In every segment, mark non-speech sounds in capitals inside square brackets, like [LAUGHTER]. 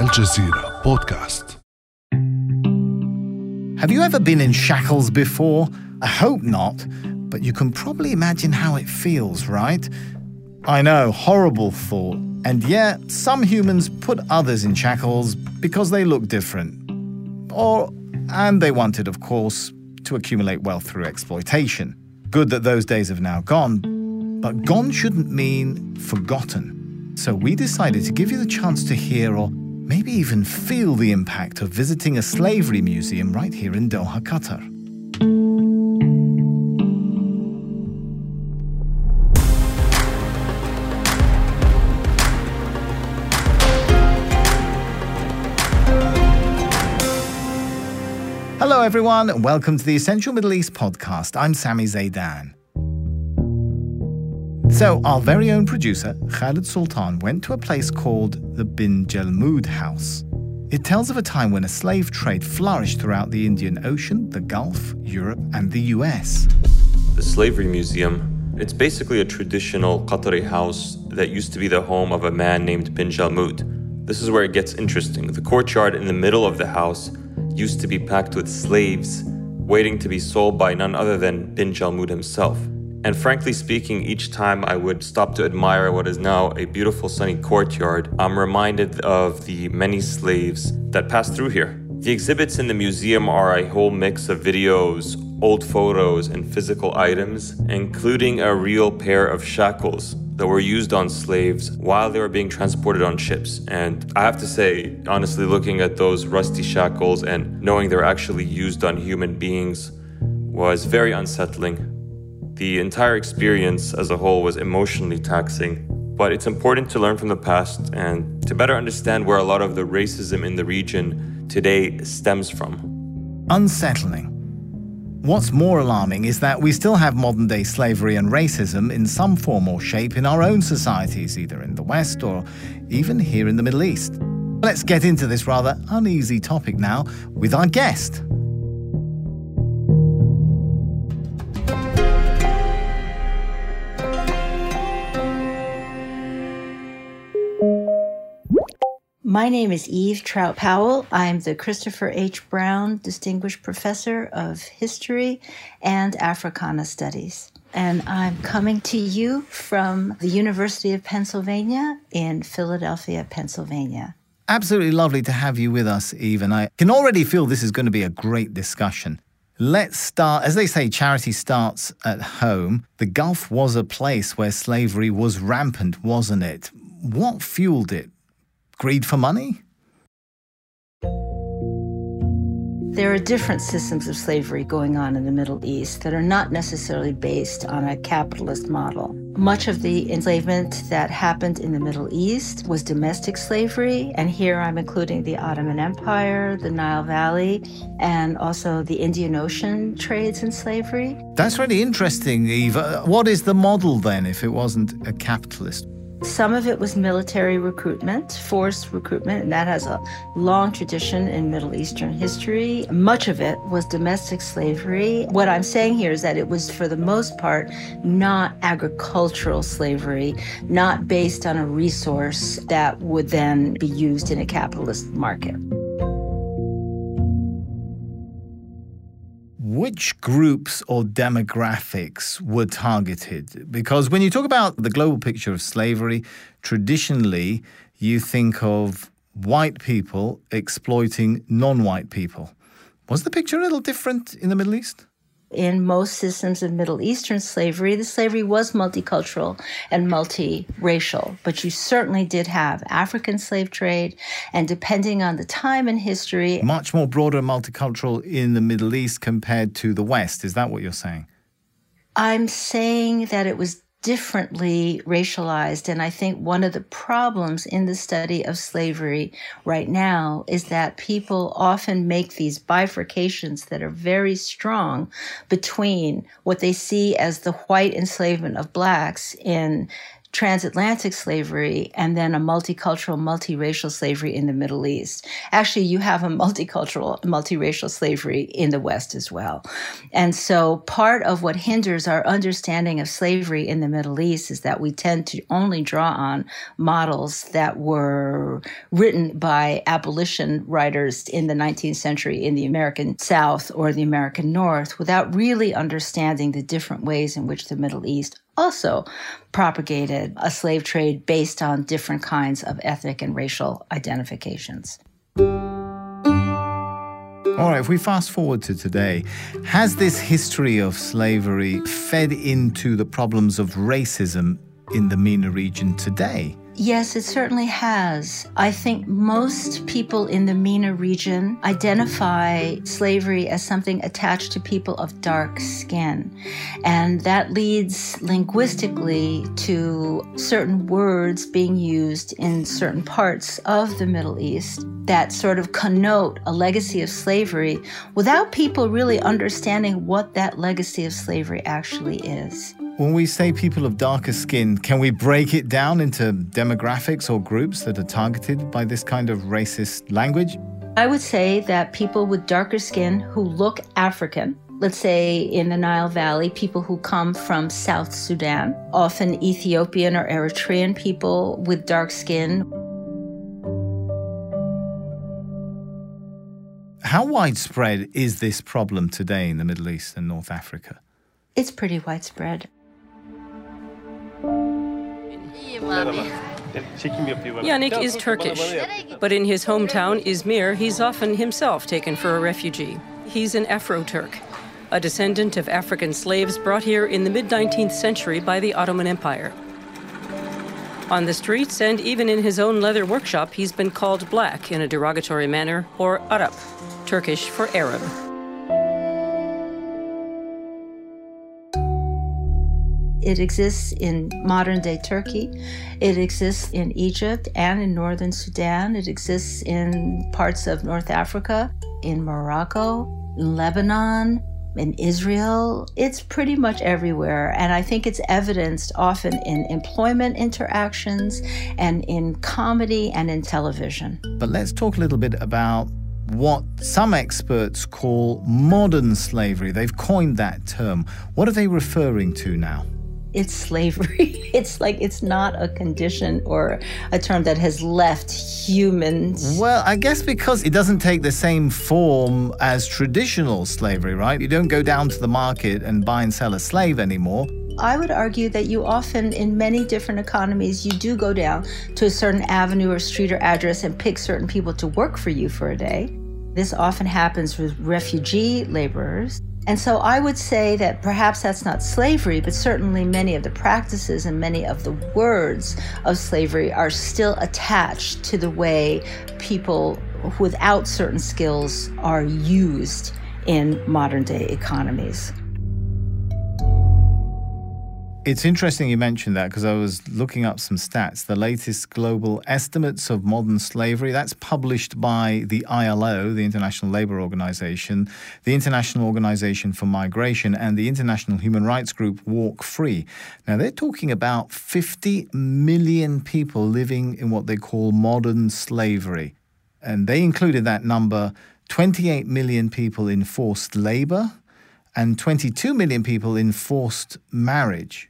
الجزيرة بودكاست Have you ever been in shackles before? I hope not, but you can probably imagine how it feels, right? I know, horrible thought. And yet, some humans put others in shackles because they look different. Or, and they wanted, of course, to accumulate wealth through exploitation. Good that those days have now gone, but gone shouldn't mean forgotten. So we decided to give you the chance to hear or maybe even feel the impact of visiting a slavery museum right here in Doha, Qatar. Hello, everyone, and welcome to the Essential Middle East podcast. I'm Sami Zeidan. So, our very own producer, Khaled Soltan, went to a place called the Bin Jelmood House. It tells of a time when a slave trade flourished throughout the Indian Ocean, the Gulf, Europe, and the US. The Slavery Museum, it's basically a traditional Qatari house that used to be the home of a man named Bin Jelmood. This is where it gets interesting. The courtyard in the middle of the house used to be packed with slaves waiting to be sold by none other than Bin Jelmood himself. And frankly speaking, each time I would stop to admire what is now a beautiful sunny courtyard, I'm reminded of the many slaves that passed through here. The exhibits in the museum are a whole mix of videos, old photos, and physical items, including a real pair of shackles that were used on slaves while they were being transported on ships. And I have to say, honestly, looking at those rusty shackles and knowing they're actually used on human beings was very unsettling. The entire experience as a whole was emotionally taxing, but it's important to learn from the past and to better understand where a lot of the racism in the region today stems from. Unsettling. What's more alarming is that we still have modern day slavery and racism in some form or shape in our own societies, either in the West or even here in the Middle East. Let's get into this rather uneasy topic now with our guest. My name is Eve Trout Powell. I'm the Christopher H. Brown Distinguished Professor of History and Africana Studies. And I'm coming to you from the University of Pennsylvania in Philadelphia, Pennsylvania. Absolutely lovely to have you with us, Eve, and I can already feel this is going to be a great discussion. Let's start, as they say, charity starts at home. The Gulf was a place where slavery was rampant, wasn't it? What fueled it? Greed for money? There are different systems of slavery going on in the Middle East that are not necessarily based on a capitalist model. Much of the enslavement that happened in the Middle East was domestic slavery, and here I'm including the Ottoman Empire, the Nile Valley, and also the Indian Ocean trades in slavery. That's really interesting, Eva. What is the model then if it wasn't a capitalist? Some of it was military recruitment, forced recruitment, and that has a long tradition in Middle Eastern history. Much of it was domestic slavery. What I'm saying here is that it was, for the most part, not agricultural slavery, not based on a resource that would then be used in a capitalist market. Which groups or demographics were targeted? Because when you talk about the global picture of slavery, traditionally you think of white people exploiting non white people. Was the picture a little different in the Middle East? In most systems of Middle Eastern slavery, the slavery was multicultural and multiracial, but you certainly did have African slave trade, and depending on the time and history, much more broader multicultural in the Middle East compared to the West. Is that what you're saying? I'm saying that it was differently racialized. And I think one of the problems in the study of slavery right now is that people often make these bifurcations that are very strong between what they see as the white enslavement of blacks in transatlantic slavery and then a multicultural, multiracial slavery in the Middle East. Actually, you have a multicultural, multiracial slavery in the West as well. And so part of what hinders our understanding of slavery in the Middle East is that we tend to only draw on models that were written by abolition writers in the 19th century in the American South or the American North without really understanding the different ways in which the Middle East also propagated a slave trade based on different kinds of ethnic and racial identifications. All right, if we fast forward to today, has this history of slavery fed into the problems of racism in the MENA region today? Yes, it certainly has. I think most people in the MENA region identify slavery as something attached to people of dark skin. And that leads linguistically to certain words being used in certain parts of the Middle East that sort of connote a legacy of slavery without people really understanding what that legacy of slavery actually is. When we say people of darker skin, can we break it down into demographics or groups that are targeted by this kind of racist language? I would say that people with darker skin who look African, let's say in the Nile Valley, people who come from South Sudan, often Ethiopian or Eritrean people with dark skin. How widespread is this problem today in the Middle East and North Africa? It's pretty widespread. Yannick is Turkish, but in his hometown, Izmir, he's often himself taken for a refugee. He's an Afro Turk, a descendant of African slaves brought here in the mid 19th century by the Ottoman Empire. On the streets and even in his own leather workshop, he's been called black in a derogatory manner, or Arab, Turkish for Arab. It exists in modern day Turkey. It exists in Egypt and in northern Sudan. It exists in parts of North Africa, in Morocco, in Lebanon, in Israel. It's pretty much everywhere. And I think it's evidenced often in employment interactions and in comedy and in television. But let's talk a little bit about what some experts call modern slavery. They've coined that term. What are they referring to now? It's slavery. [LAUGHS] it's like it's not a condition or a term that has left humans. Well, I guess because it doesn't take the same form as traditional slavery, right? You don't go down to the market and buy and sell a slave anymore. I would argue that you often, in many different economies, you do go down to a certain avenue or street or address and pick certain people to work for you for a day. This often happens with refugee laborers. And so I would say that perhaps that's not slavery, but certainly many of the practices and many of the words of slavery are still attached to the way people without certain skills are used in modern day economies. It's interesting you mentioned that because I was looking up some stats. The latest global estimates of modern slavery, that's published by the ILO, the International Labour Organization, the International Organization for Migration, and the international human rights group Walk Free. Now, they're talking about 50 million people living in what they call modern slavery. And they included that number 28 million people in forced labor and 22 million people in forced marriage.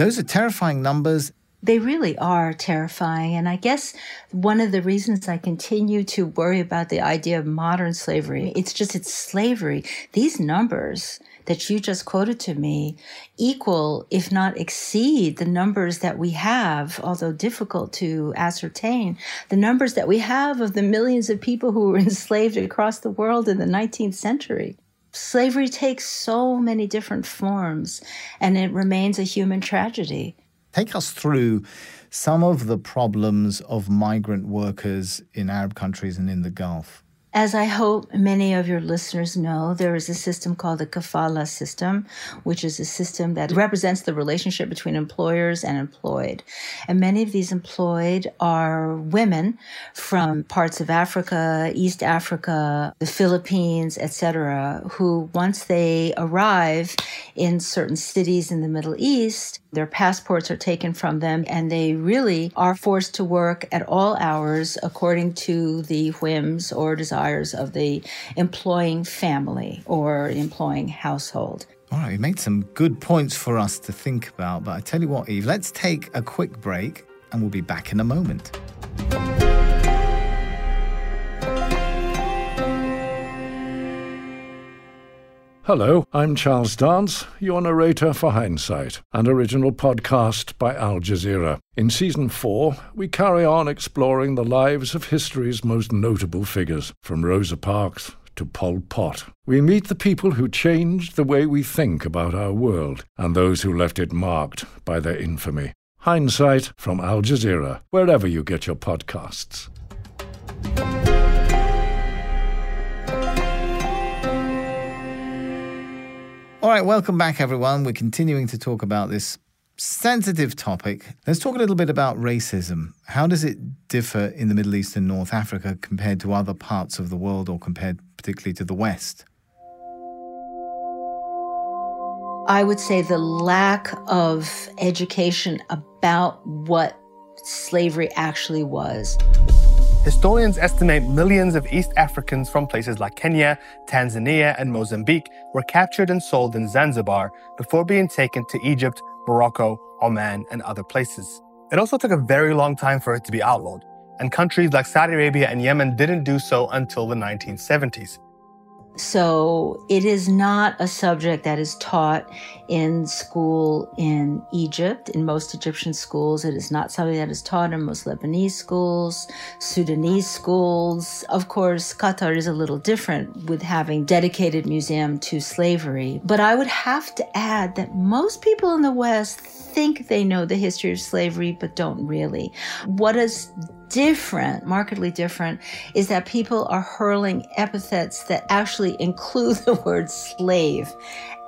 Those are terrifying numbers. They really are terrifying. And I guess one of the reasons I continue to worry about the idea of modern slavery, it's just it's slavery. These numbers that you just quoted to me equal, if not exceed, the numbers that we have, although difficult to ascertain, the numbers that we have of the millions of people who were [LAUGHS] enslaved across the world in the 19th century slavery takes so many different forms and it remains a human tragedy. Take us through some of the problems of migrant workers in Arab countries and in the Gulf. As I hope many of your listeners know, there is a system called the kafala system, which is a system that represents the relationship between employers and employed. And many of these employed are women from parts of Africa, East Africa, the Philippines, etc., who once they arrive in certain cities in the Middle East, Their passports are taken from them, and they really are forced to work at all hours according to the whims or desires of the employing family or employing household. All right, you made some good points for us to think about, but I tell you what, Eve, let's take a quick break and we'll be back in a moment. Hello, I'm Charles Dance, your narrator for Hindsight, an original podcast by Al Jazeera. In season four, we carry on exploring the lives of history's most notable figures, from Rosa Parks to Pol Pot. We meet the people who changed the way we think about our world and those who left it marked by their infamy. Hindsight from Al Jazeera, wherever you get your podcasts. All right, welcome back, everyone. We're continuing to talk about this sensitive topic. Let's talk a little bit about racism. How does it differ in the Middle East and North Africa compared to other parts of the world or compared particularly to the West? I would say the lack of education about what slavery actually was. Historians estimate millions of East Africans from places like Kenya, Tanzania, and Mozambique were captured and sold in Zanzibar before being taken to Egypt, Morocco, Oman, and other places. It also took a very long time for it to be outlawed, and countries like Saudi Arabia and Yemen didn't do so until the 1970s. So it is not a subject that is taught in school in Egypt. In most Egyptian schools, it is not something that is taught in most Lebanese schools, Sudanese schools. Of course, Qatar is a little different with having dedicated museum to slavery. But I would have to add that most people in the West think they know the history of slavery, but don't really. What is different, markedly different, is that people are hurling epithets that actually include [LAUGHS] the word slave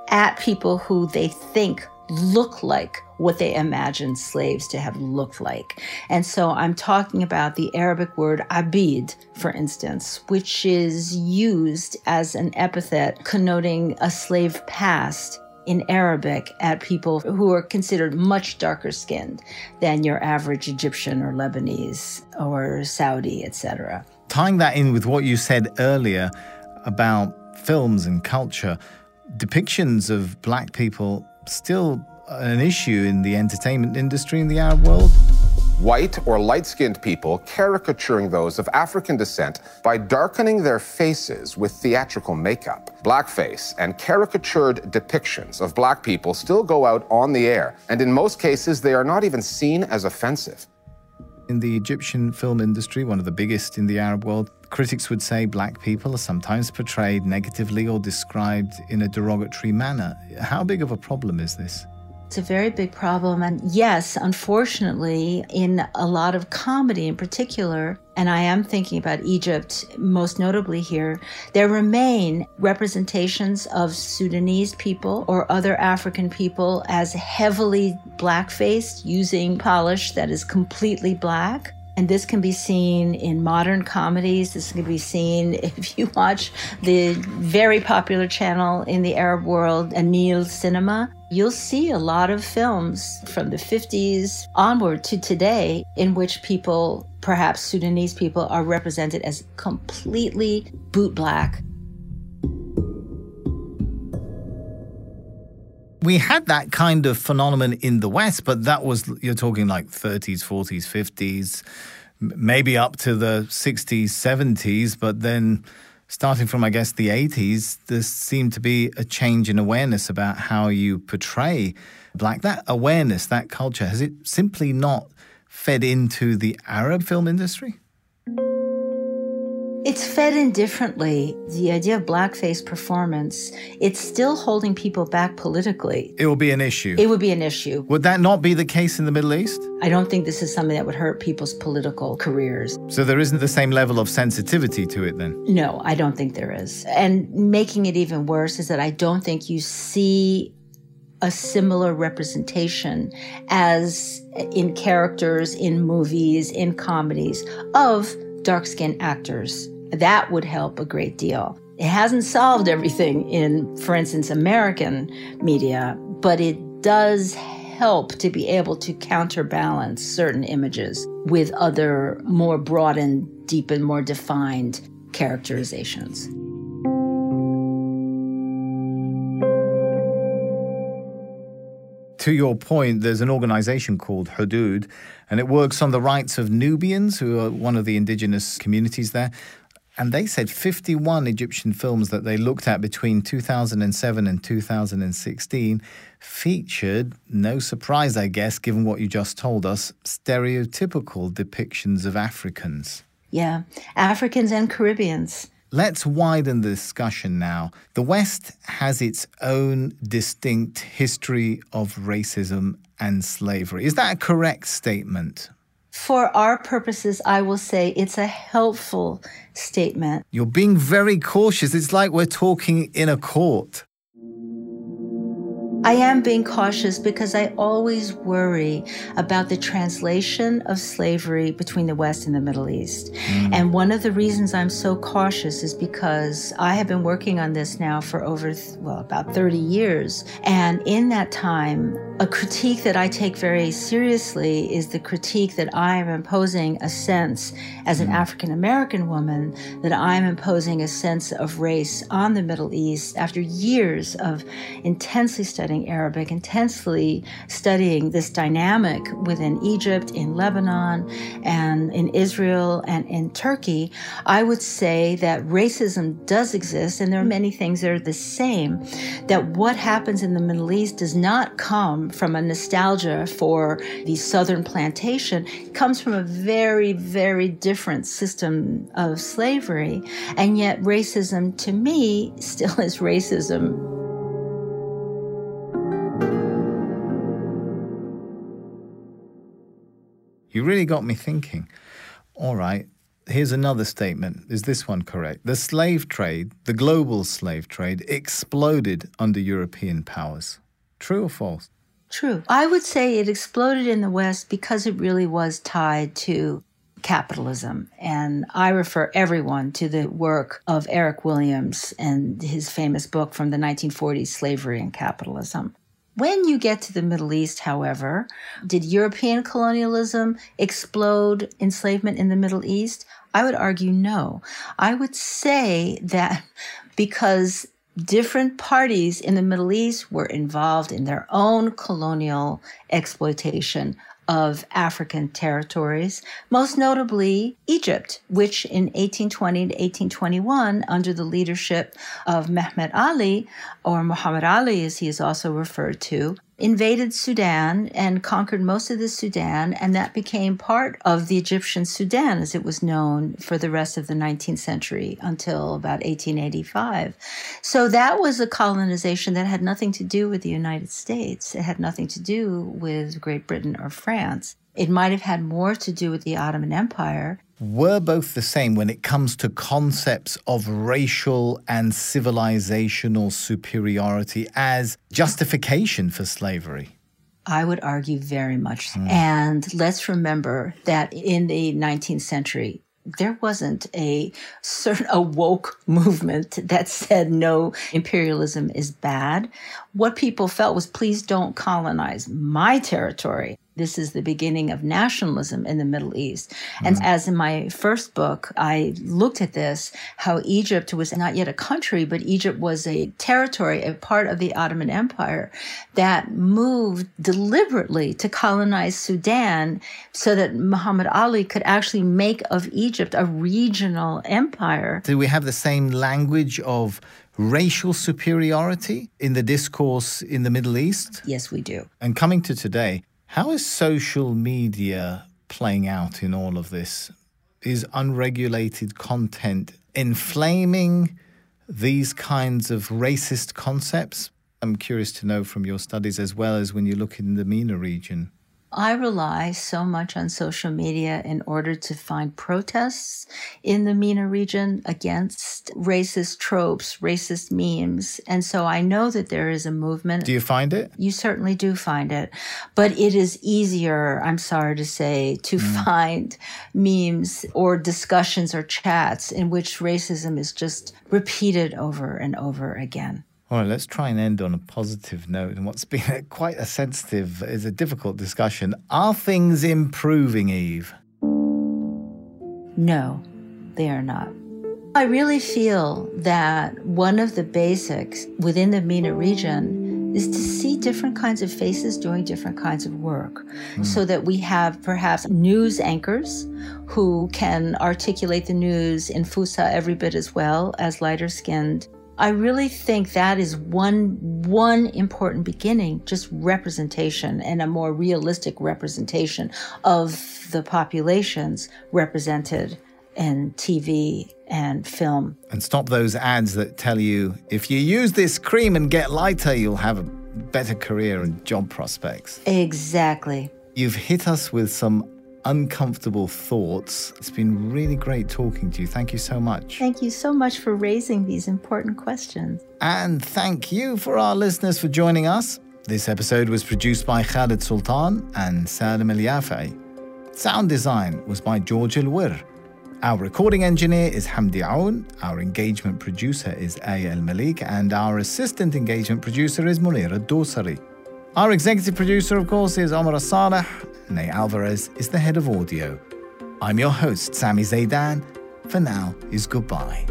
at people who they think look like what they imagine slaves to have looked like. And so I'm talking about the Arabic word abid, for instance, which is used as an epithet connoting a slave past in Arabic at people who are considered much darker skinned than your average Egyptian or Lebanese or Saudi, etc. Tying that in with what you said earlier about films and culture, depictions of black people still an issue in the entertainment industry in the Arab world white or light skinned people caricaturing those of African descent by darkening their faces with theatrical makeup. Blackface and caricatured depictions of black people still go out on the air, and in most cases, they are not even seen as offensive. In the Egyptian film industry, one of the biggest in the Arab world, critics would say black people are sometimes portrayed negatively or described in a derogatory manner. How big of a problem is this? It's a very big problem. And yes, unfortunately, in a lot of comedy in particular, and I am thinking about Egypt most notably here, there remain representations of Sudanese people or other African people as heavily black faced, using polish that is completely black. And this can be seen in modern comedies. This can be seen [LAUGHS] if you watch the very popular channel in the Arab world, Anil Cinema. You'll see a lot of films from the 50s onward to today in which people, perhaps Sudanese people, are represented as completely boot black we had that kind of phenomenon in the West, but that was, you're talking like 30s, 40s, 50s, maybe up to the 60s, 70s, but then starting from, I guess, the 80s, there seemed to be a change in awareness about how you portray black. That awareness, that culture, has it simply not fed into the Arab film industry? It's fed in differently. The idea of blackface performance, it's still holding people back politically. It will be an issue. It would be an issue. Would that not be the case in the Middle East? I don't think this is something that would hurt people's political careers. So there isn't the same level of sensitivity to it then? No, I don't think there is. And making it even worse is that I don't think you see a similar representation as in characters in movies, in comedies of dark skinned actors that would help a great deal. It hasn't solved everything in, for instance, American media, but it does help to be able to counterbalance certain images with other more broad and deep and more defined characterizations. to your point, there's an organization called Hudud, and it works on the rights of Nubians, who are one of the indigenous communities there. And they said 51 Egyptian films that they looked at between 2007 and 2016 featured, no surprise, I guess, given what you just told us, stereotypical depictions of Africans. Yeah, Africans and Caribbeans. Let's widen the discussion now. The West has its own distinct history of racism and slavery. Is that a correct statement? For our purposes, I will say it's a helpful statement. You're being very cautious. It's like we're talking in a court. I am being cautious because I always worry about the translation of slavery between the West and the Middle East. Mm. And one of the reasons I'm so cautious is because I have been working on this now for over, well, about 30 years. And in that time, a critique that I take very seriously is the critique that I am imposing a sense as an mm. African American woman that I'm imposing a sense of race on the Middle East after years of intensely studying studying Arabic, intensely studying this dynamic within Egypt, in Lebanon, and in Israel and in Turkey, I would say that racism does exist, and there are many things that are the same. That what happens in the Middle East does not come from a nostalgia for the southern plantation, it comes from a very, very different system of slavery. And yet, racism to me [LAUGHS] still is racism You really got me thinking. All right, here's another statement. Is this one correct? The slave trade, the global slave trade, exploded under European powers. True or false? True. I would say it exploded in the West because it really was tied to capitalism. And I refer everyone to the work of Eric Williams and his famous book from the 1940s, Slavery and Capitalism. When you get to the Middle East, however, did European colonialism explode enslavement in the Middle East? I would argue no. I would say that [LAUGHS] because different parties in the Middle East were involved in their own colonial exploitation of African territories, most notably Egypt, which in 1820 to 1821, under the leadership of Mehmet Ali, or Muhammad Ali as he is also referred to, invaded Sudan and conquered most of the Sudan, and that became part of the Egyptian Sudan as it was known for the rest of the 19th century until about 1885. So that was a colonization that had nothing to do with the United States. It had nothing to do with Great Britain or France. It might have had more to do with the Ottoman Empire were both the same when it comes to concepts of racial and civilizational superiority as justification for slavery? I would argue very much. Mm. And let's remember that in the 19th century, there wasn't a certain a woke movement that said no imperialism is bad what people felt was please don't colonize my territory this is the beginning of nationalism in the Middle East. Mm-hmm. And as in my first book, I looked at this how Egypt was not yet a country, but Egypt was a territory, a part of the Ottoman Empire that moved deliberately to colonize Sudan so that Muhammad Ali could actually make of Egypt a regional empire. Do we have the same language of racial superiority in the discourse in the Middle East? Yes, we do. And coming to today, how is social media playing out in all of this? Is unregulated content inflaming these kinds of racist concepts? I'm curious to know from your studies as well as when you look in the MENA region. I rely so much on social media in order to find protests in the MENA region against racist tropes, racist memes. And so I know that there is a movement. Do you find it? You certainly do find it. But it is easier, I'm sorry to say, to mm. find memes or discussions or chats in which racism is just repeated over and over again. All right, let's try and end on a positive note. And what's [LAUGHS] been a, quite a sensitive, is a difficult discussion. Are things improving, Eve? No, they are not. I really feel that one of the basics within the MENA region is to see different kinds of faces doing different kinds of work mm. so that we have perhaps news anchors who can articulate the news in Fusha every bit as well as lighter skinned. I really think that is one one important beginning, just representation and a more realistic representation of the populations represented in TV and film. And stop those ads that tell you if you use this cream and get lighter, you'll have a better career and job prospects. Exactly. You've hit us with some uncomfortable thoughts. It's been really great talking to you. Thank you so much. Thank you so much for raising these important questions. And thank you for our listeners for joining us. This episode was produced by Khaled Soltan and Salim El. Sound design was by George El our recording engineer is Hamdi Aoun, our engagement producer is Aya Elmileik, and our assistant engagement producer is Munera Dosari. Our executive producer, of course, is Omar Saleh. Ney Alvarez is the head of audio. I'm your host, Sami Zeidan. For now is goodbye.